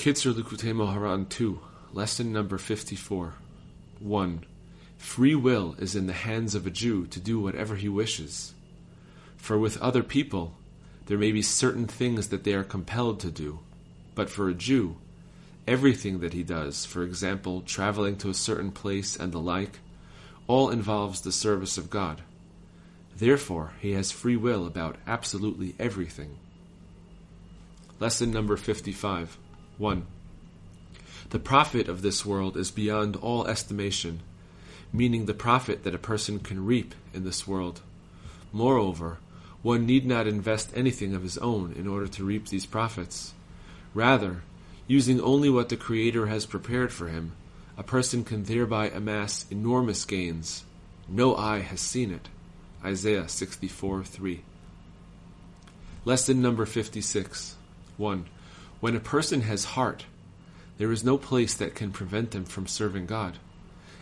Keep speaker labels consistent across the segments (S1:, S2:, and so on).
S1: Kitzur Likutey Moharan 2, lesson number 54. 1. Free will is in the hands of a Jew to do whatever he wishes. For with other people, there may be certain things that they are compelled to do, but for a Jew, everything that he does, for example, traveling to a certain place and the like, all involves the service of God. Therefore, he has free will about absolutely everything. Lesson number 55 1. The profit of this world is beyond all estimation, meaning the profit that a person can reap in this world. Moreover, one need not invest anything of his own in order to reap these profits. Rather, using only what the Creator has prepared for him, a person can thereby amass enormous gains. No eye has seen it. Isaiah 64 3. Lesson number 56 1. When a person has heart, there is no place that can prevent him from serving God,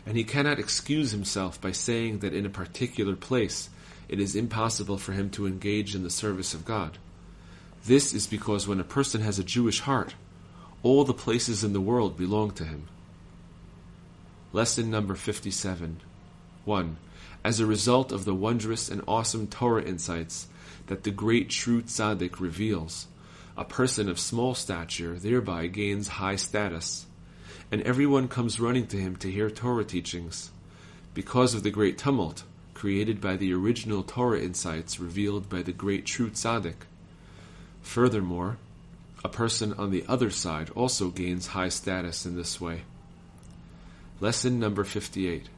S1: and he cannot excuse himself by saying that in a particular place it is impossible for him to engage in the service of God. This is because when a person has a Jewish heart, all the places in the world belong to him. Lesson number 57 1 as a result of the wondrous and awesome Torah insights that the great true tzaddik reveals. A person of small stature thereby gains high status, and everyone comes running to him to hear Torah teachings. Because of the great tumult created by the original Torah insights revealed by the great true tzaddik. Furthermore, a person on the other side also gains high status in this way. Lesson number 58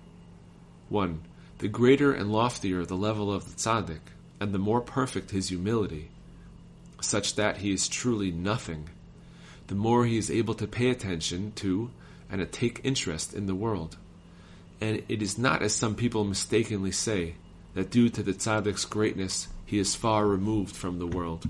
S1: 1 the greater and loftier the level of the tzaddik, and the more perfect his humility, such that he is truly nothing, the more he is able to pay attention to and to take interest in the world. And it is not as some people mistakenly say, that due to the tzaddik's greatness he is far removed from the world.